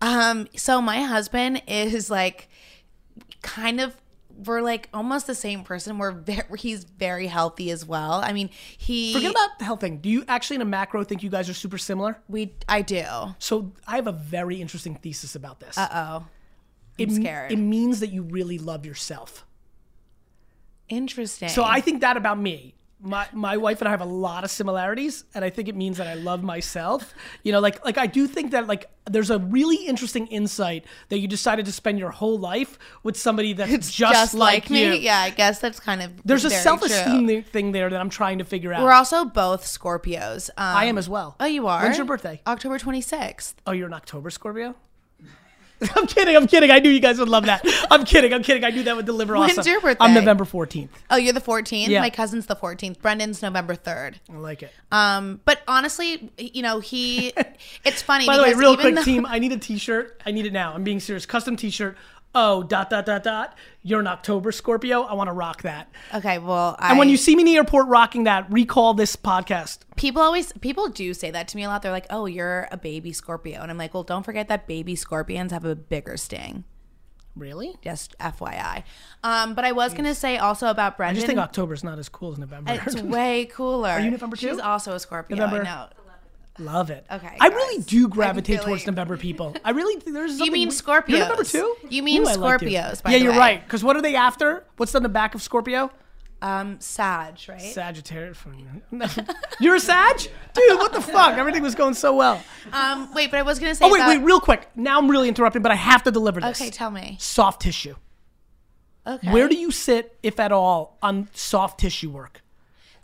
Um, so my husband is like kind of we're like almost the same person. We're very, he's very healthy as well. I mean, he Forget about the health thing. Do you actually, in a macro, think you guys are super similar? we I do. So I have a very interesting thesis about this. Uh oh. I'm m- scared. It means that you really love yourself. Interesting. So I think that about me. My my wife and I have a lot of similarities, and I think it means that I love myself. You know, like like I do think that like there's a really interesting insight that you decided to spend your whole life with somebody that's just, like, me. you. Yeah, I guess that's kind of There's a self-esteem thing there that I'm trying to figure out. We're also both Scorpios. Um, I am as well. Oh, you are. When's your birthday? October 26th. Oh, you're an October Scorpio? (laughs) I'm kidding. I'm kidding. I knew you guys would love that. (laughs) I'm kidding. I'm kidding. I knew that would deliver When's awesome. your birthday? I'm November 14th. Oh, you're the 14th. Yeah. My cousin's the 14th. Brendan's November 3rd. I like it. Um, but honestly, you know, he. (laughs) It's funny. By the way, real quick, though- team, I need a T-shirt. I need it now. I'm being serious. Custom T-shirt. Oh, dot dot dot dot. You're an October Scorpio. I want to rock that. Okay, well, I, And when you see me in the airport rocking that, recall this podcast. people always people do say that to me a lot. They're like, "Oh, you're a baby Scorpio," and I'm like, "Well, don't forget that baby Scorpions have a bigger sting." Really? Just FYI. Um, but I was gonna say also about Brendan. I just think October's not as cool as November. it's (laughs) way cooler. Are you November too? She's also a Scorpio. November? I know. Love it. Okay, I guys. really do gravitate really- towards November people. I really there's. (laughs) something mean Scorpios. You're November too. You mean you. Scorpios, by yeah, you're way. right. Because what are they after? What's on the back of Scorpio? Um, Sag, right? Sagittarius. No. (laughs) You're a Sag, dude. What the fuck? Everything was going so well. Um, wait, but I was gonna say. Oh wait, about- wait, real quick. Now I'm really interrupting, but I have to deliver this. Okay, tell me. Soft tissue. Okay. Where do you sit, if at all, on soft tissue work?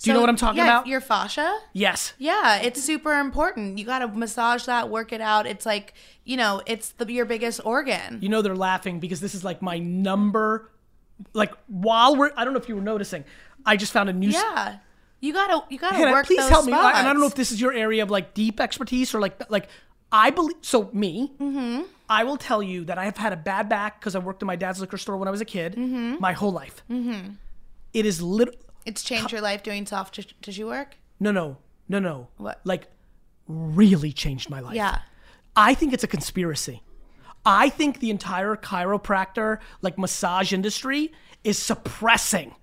Do you know what I'm talking yeah, about? Your fascia. yes. Yeah, it's super important. You got to massage that, work it out. It's like, you know, it's the your biggest organ. You know they're laughing because this is like my number. Like while we're, I don't know if you were noticing, I just found a new. yeah. You got to you got to Hannah, work please those help me. I, and I don't know if this is your area of like deep expertise or like like I believe. So me, Mm-hmm. I will tell you that I have had a bad back because I worked in my dad's liquor store when I was a kid, Mm-hmm. my whole life. Mm-hmm. It is lit. It's changed your life doing soft tis- tissue work? No, no, no, no. What? Like, really changed my life. Yeah. I think it's a conspiracy. I think the entire chiropractor, like massage industry, is suppressing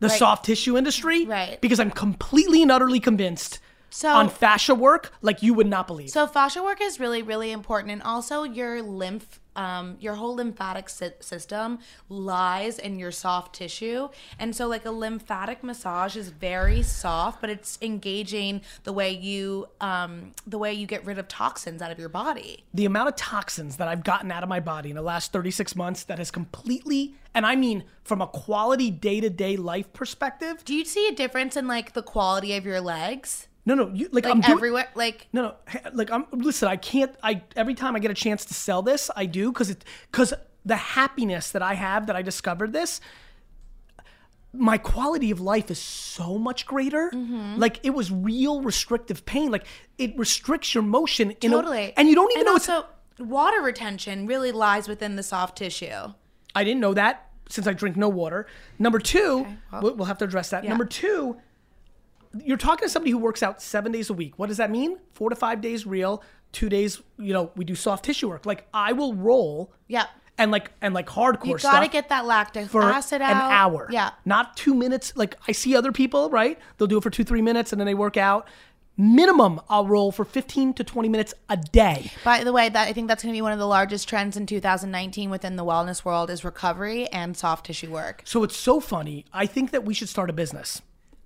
the Right. soft tissue industry. Right. Because I'm completely and utterly convinced So- on fascia work like you would not believe. So fascia work is really, really important, and also your lymph, um, your whole lymphatic sy- system lies in your soft tissue, and so like a lymphatic massage is very soft, but it's engaging the way you, um, the way you get rid of toxins out of your body. the amount of toxins that I've gotten out of my body in the last 36 months that has completely, and I mean from a quality day to day life perspective. Do you see a difference in like the quality of your legs, No, no, you, like, like I'm doing, everywhere, like? No, no. Like I'm listen, I can't I every time I get a chance to sell this, I do cuz it cuz the happiness that I have that I discovered this my quality of life is so much greater. Mm-hmm. Like it was real restrictive pain. Like it restricts your motion in a- Totally. and you don't even and know it's also water retention really lies within the soft tissue. I didn't know that since I drink no water. Number two, we'll, we'll have to address that. Number two, you're talking to somebody who works out seven days a week. What does that mean? Four to five days real, two days, you know, we do soft tissue work. Like I will roll Yeah. and like and like hardcore You gotta get that lactic for acid out. an hour. Yeah. Not two minutes. Like I see other people, right? They'll do it for two, three minutes and then they work out. Minimum, I'll roll for 15 to 20 minutes a day. By the way, that I think that's going to be one of the largest trends in 2019 within the wellness world is recovery and soft tissue work. So it's so funny. I think that we should start a business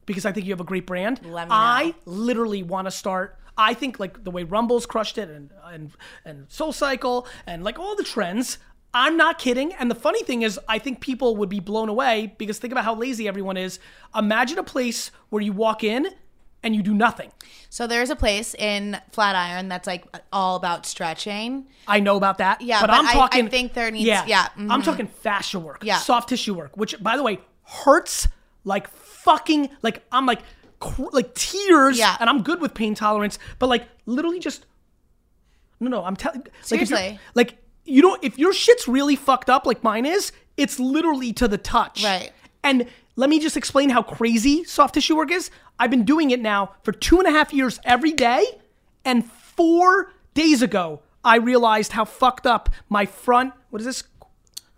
because I think you have a great brand. Let me know. I literally want to start. I think like the way Rumble's crushed it and and and SoulCycle and like all the trends. I'm not kidding. And the funny thing is, I think people would be blown away because think about how lazy everyone is. Imagine a place where you walk in and you do nothing. So there's a place in Flatiron that's like all about stretching. I know about that. Yeah, but, but I'm I- I think there needs- Yeah, yeah, I'm mhm. talking fascia work. Yeah. soft tissue work, which by the way hurts like fucking like I'm like cr- like tears. Yeah. and I'm good with pain tolerance, but like literally just no, no. I'm telling like Seriously. like you know if your shit's really fucked up like mine is, it's literally to the touch. Right. And let me just explain how crazy soft tissue work is. I've been doing it now for two and a half years every day. And four days ago, I realized how fucked up my front, what is this?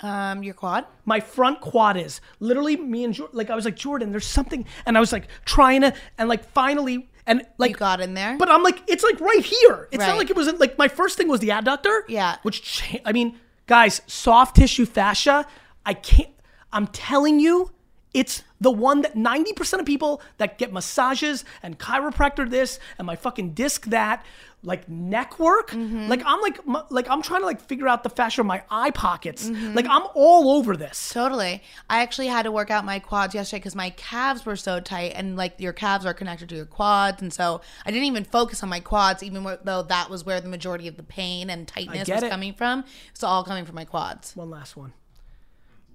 Um, your quad. My front quad is. Literally, me and Jordan, like, I was like, Jordan, there's something. And I was like, trying to, and like, finally, and like, You got in there. but I'm like, it's like right here. It's not like it wasn't like my first thing was the adductor. Yeah. Which cha- I mean, guys, soft tissue fascia. I can't. I'm telling you, It's the one that 90% of people that get massages and chiropractor this and my fucking disc that, like neck work, mm-hmm. like I'm like m- like I'm trying to like figure out the fascia of my eye pockets. Mm-hmm. Like I'm all over this. Totally. I actually had to work out my quads yesterday because my calves were so tight, and like your calves are connected to your quads, and so I didn't even focus on my quads, even though that was where the majority of the pain and tightness was it. coming from. It's all coming from my quads. One last one.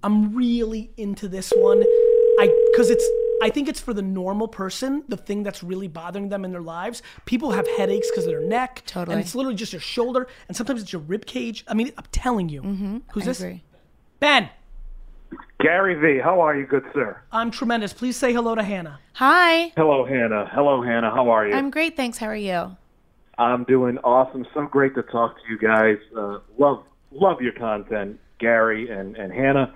I'm really into this one. I because it's I think it's for the normal person, the thing that's really bothering them in their lives. People have headaches because of their neck. Totally. And it's literally just your shoulder, and sometimes it's your rib cage. I mean, I'm telling you. Mm-hmm. Who's I this? agree. Ben. Gary Vee, how are you, good sir? I'm tremendous. Please say hello to Hannah. Hi. Hello, Hannah. Hello, Hannah. How are you? I'm great, thanks. How are you? I'm doing awesome. So great to talk to you guys. Uh, love love your content, Gary and and Hannah.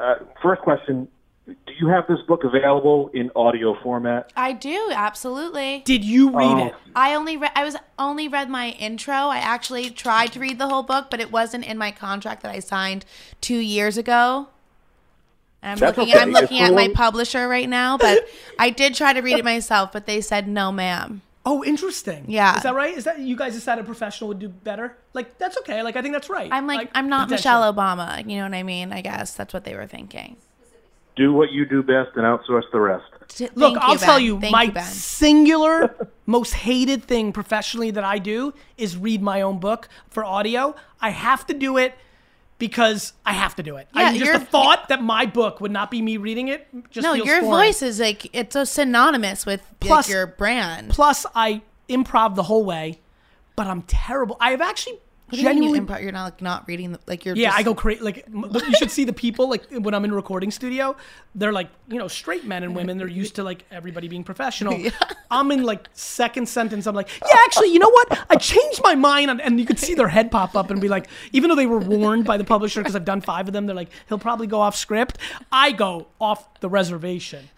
Uh, first question: Do you have this book available in audio format? I do absolutely. Did you read Oh. it? I only read. I was only read my intro. I actually tried to read the whole book, but it wasn't in my contract that I signed two years ago. And I'm That's looking. okay. I'm looking at my publisher right now, but I did try to read it myself, but they said no, ma'am. Oh, interesting. Yeah. Is that right? Is that you guys decided a professional would do better? Like that's okay. Like I think that's right. I'm like, I'm not. Michelle Obama. You know what I mean? I guess that's what they were thinking. Do what you do best and outsource the rest. T- Look, thank I'll tell you, Thank my you, singular, (laughs) most hated thing professionally that I do is read my own book for audio. I have to do it because I have to do it. I, Yeah, just you're- the thought that my book would not be me reading it just No, your foreign. voice is like it's so synonymous with Plus- like, your brand. Plus, I improv the whole way, but I'm terrible. I have actually Do you genuinely. improv? You're not like not reading the, like you're yeah, just, I go crazy. Like you should see the people like when I'm in recording studio. They're like you know straight men and women. They're used to like everybody being professional. (laughs) I'm in like second sentence. I'm like, yeah, actually, you know what? I changed my mind, and you could see their head pop up and be like, even though they were warned by the publisher because I've done five of them, they're like, he'll probably go off script. I go off the reservation.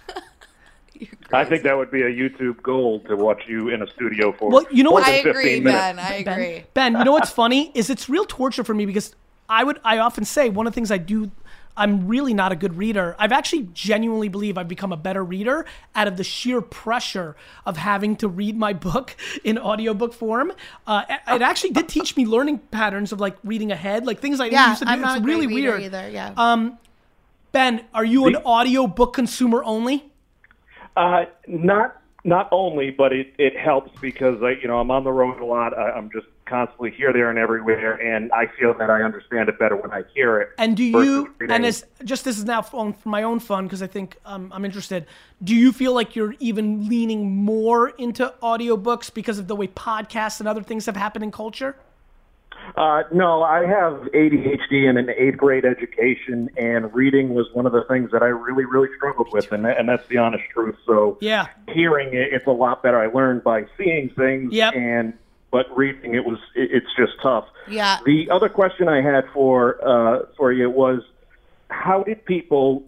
I think that would be a YouTube goal to watch you in a studio for. Well, you know what- I agree, 15 minutes. Ben. I agree. Ben, you know what's (laughs) funny is it's real torture for me because I would I often say one of the things I do I'm really not a good reader. I've actually genuinely believe I've become a better reader out of the sheer pressure of having to read my book (laughs) in audiobook form. Uh, it it actually did teach me learning patterns of like reading ahead, like things I didn't Yeah, used to do. I'm not it's a really great weird. either. Yeah. Um, Ben, are you an audiobook consumer only? Uh, not not only, but it, it helps because I, you know I'm on the road a lot. I, I'm just constantly here, there, and everywhere, and I feel that I understand it better when I hear it. And do you, and as just this is now for my own fun because I think um, I'm interested. Do you feel like you're even leaning more into audiobooks because of the way podcasts and other things have happened in culture? Uh, no, I have ADHD and an eighth grade education, and reading was one of the things that I really, really struggled with, and, and that's the honest truth. So, Yeah. hearing it, it's a lot better. I learned by seeing things, Yep. and but reading it was, it, it's just tough. Yeah. The other question I had for uh, for you was, how did people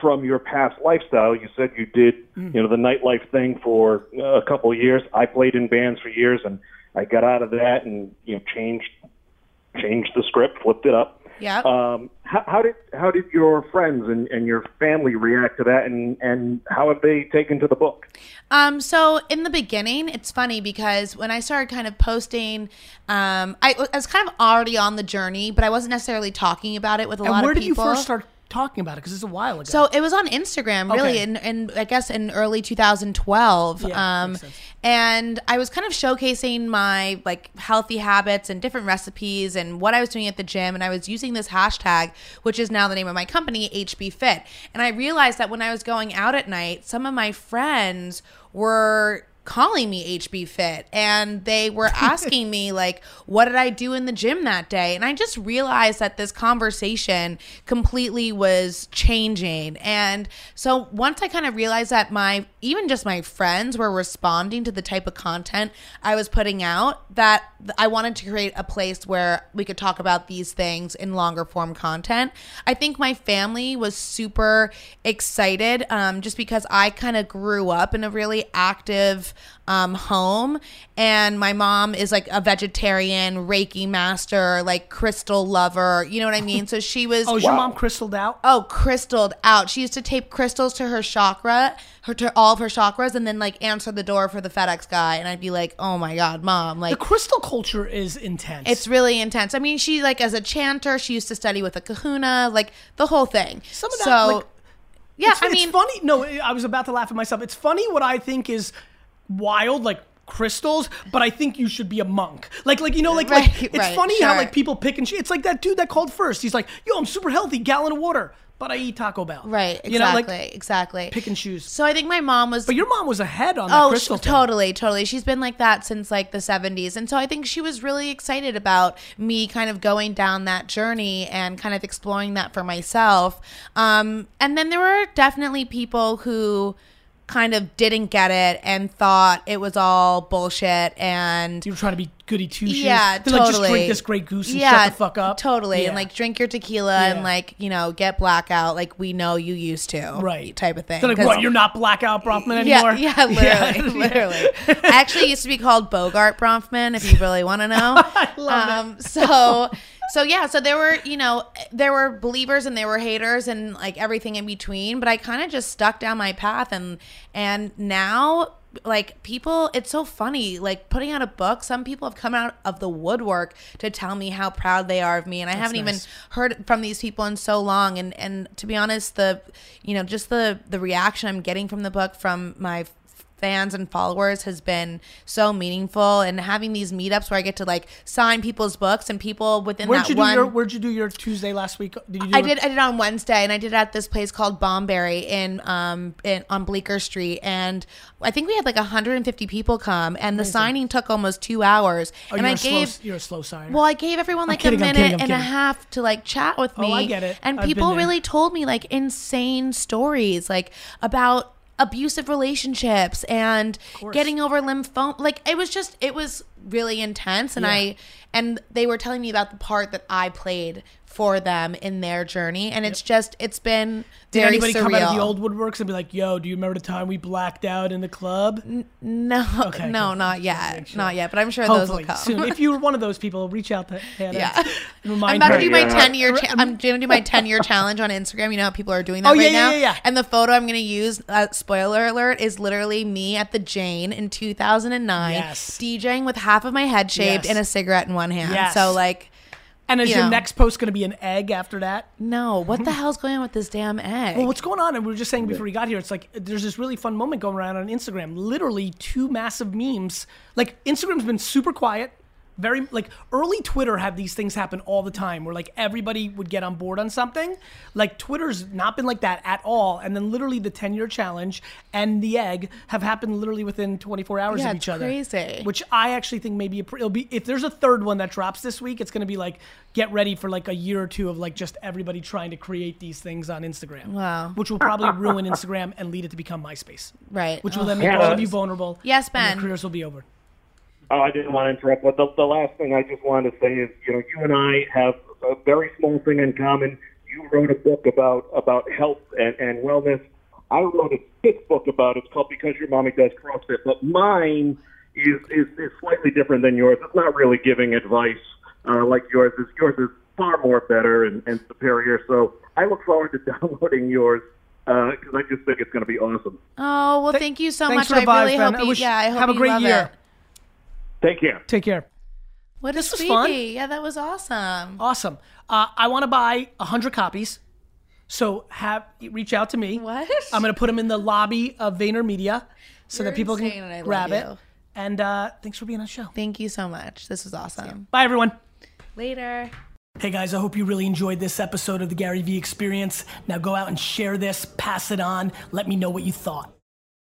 from your past lifestyle? You said you did, Mm. you know, the nightlife thing for a couple of years. I played in bands for years, and I got out of that and you know changed changed the script, flipped it up. Yeah. Um, how, how did how did your friends and, and your family react to that, and, and how have they taken to the book? Um, so in the beginning, it's funny because when I started kind of posting, um, I, I was kind of already on the journey, but I wasn't necessarily talking about it with a And lot where of did you people. first start talking about it? Because it's a while ago. So it was on Instagram, really, Okay. in, in I guess in early 2012. Yeah, um, and I was kind of showcasing my like healthy habits and different recipes and what I was doing at the gym. And I was using this hashtag, which is now the name of my company, HB Fit. And I realized that when I was going out at night, some of my friends were calling me HB Fit and they were (laughs) asking me like what did I do in the gym that day? And I just realized that this conversation completely was changing. And so once I kind of realized that my even just my friends were responding to the type of content I was putting out that I wanted to create a place where we could talk about these things in longer form content. I think my family was super excited um, just because I kind of grew up in a really active um, home. And my mom is like a vegetarian, Reiki master, like crystal lover. You know what I mean? So she was. (laughs) Oh, is your mom crystalled out? Oh, crystalled out. She used to tape crystals to her chakra, her to all of her chakras, and then like answer the door for the FedEx guy. And I'd be like, "Oh my god, mom!" Like the crystal culture is intense. it's really intense. I mean, she like as a chanter, she used to study with a Kahuna, like the whole thing. Some of that, so, like, yeah, It's, I it's mean, funny. No, I was about to laugh at myself. It's funny what I think is wild, like crystals, but I think you should be a monk. Like, like you know, like, like it's right, funny how like people pick and shit. It's like that dude that called first. He's like, "Yo, I'm super healthy, gallon of water, but I eat Taco Bell." right? Exactly, You know, like exactly. pick and choose. So I think my mom was. But your mom was ahead on that Oh, crystal totally, totally. She's been like that since like the 70s. And so I think she was really excited about me kind of going down that journey and kind of exploring that for myself. Um, and then there were definitely people who kind of didn't get it and thought it was all bullshit and You were trying to be goody two shoes. yeah, totally. like, just drink this Grey Goose and shut the fuck up. Totally, Yeah. and like drink your tequila Yeah. and like you know get blackout like we know you used to, Right. Type of thing. They're like, what? You're not blackout Bronfman anymore? yeah, (laughs) yeah, (laughs) literally, literally. I actually used to be called Bogart Bronfman, if you really want to (laughs) know. I love um, So, so yeah, so there were, you know, there were believers and there were haters and like everything in between. But I kind of just stuck down my path, and and now like people it's so funny like putting out a book some people have come out of the woodwork to tell me how proud they are of me and i haven't even heard from these people in so long and and to be honest the you know just the the reaction i'm getting from the book from my fans and followers has been so meaningful and having these meetups where i get to like sign people's books and people within Where'd that you do one your Where'd you do your Tuesday last week? Did you do I did. I did it on Wednesday, and I did it at this place called Bomberry in um in, on Bleecker Street, and I think we had like 150 people come, and the signing took almost two hours, Oh, and I a slow, gave. you're a slow signer. Well, I gave everyone like kidding, a I'm minute kidding, I'm and a half to like chat with me. Oh, me. I get it. And I've people really told me like insane stories, like about abusive relationships and getting over lymphoma. Like it was just, it was really intense. And Yeah. I, and they were telling me about the part that I played for them in their journey, and it's just, it's been Did very anybody surreal. come out of the old woodworks and be like, "Yo, do you remember the time we blacked out in the club?" No, Okay, (laughs) no, good. not yet, not yet. But I'm sure Hopefully those will come. soon. If you're one of those people, reach out to Hannah. Yeah. and (laughs) I'm about her. to do my 10 year. Cha- I'm going to do my 10 year challenge on Instagram. You know how people are doing that Oh, right yeah, yeah, now. yeah, yeah. And the photo I'm going to use, uh, spoiler alert, is literally me at the Jane in 2009, Yes. DJing with half of my head shaved Yes. and a cigarette in one hand. Yes. So like, And is you your know. next post going to be an egg after that? no, what the hell's going on with this damn egg? Well, what's going on? And we were just saying before we got here, it's like there's this really fun moment going around on Instagram. Literally, two massive memes. Like Instagram's been super quiet. Very like early Twitter had these things happen all the time, where like everybody would get on board on something. Like Twitter's not been like that at all. And then literally the 10 year challenge and the egg have happened literally within 24 hours Yeah, of it's each other. crazy. Which I actually think maybe it'll be if there's a third one that drops this week, it's gonna be like get ready for like a year or two of like just everybody trying to create these things on Instagram. Wow. Which will probably ruin Instagram and lead it to become MySpace. right. Which will Ugh. then make Yeah. all of you vulnerable. Yes, and Ben. your careers will be over. Oh, I didn't want to interrupt, but the, the last thing I just wanted to say is, you know, you and I have a very small thing in common. You wrote a book about about health and, and wellness. I wrote a fifth book about it. It's called Because Your Mommy Does CrossFit, but mine is is, is slightly different than yours. It's not really giving advice uh, like yours is. Yours is far more better and, and superior. So I look forward to (laughs) downloading yours because I just think it's going to be awesome. Oh well, Th- thank you so thanks much. I really Ben. hope I you. wish- yeah, I hope have a you great love year. It. Take care. Take care. What a This was sweetie. fun. Yeah, that was awesome. Awesome. Uh, I want to buy hundred copies. So have reach out to me. What? I'm gonna put them in the lobby of VaynerMedia so You're that people can and I grab it. you. And uh, thanks for being on the show. Thank you so much. This was awesome. Bye everyone. Later. Hey guys, I hope you really enjoyed this episode of the Gary Vee Experience. Now go out and share this, pass it on, let me know what you thought.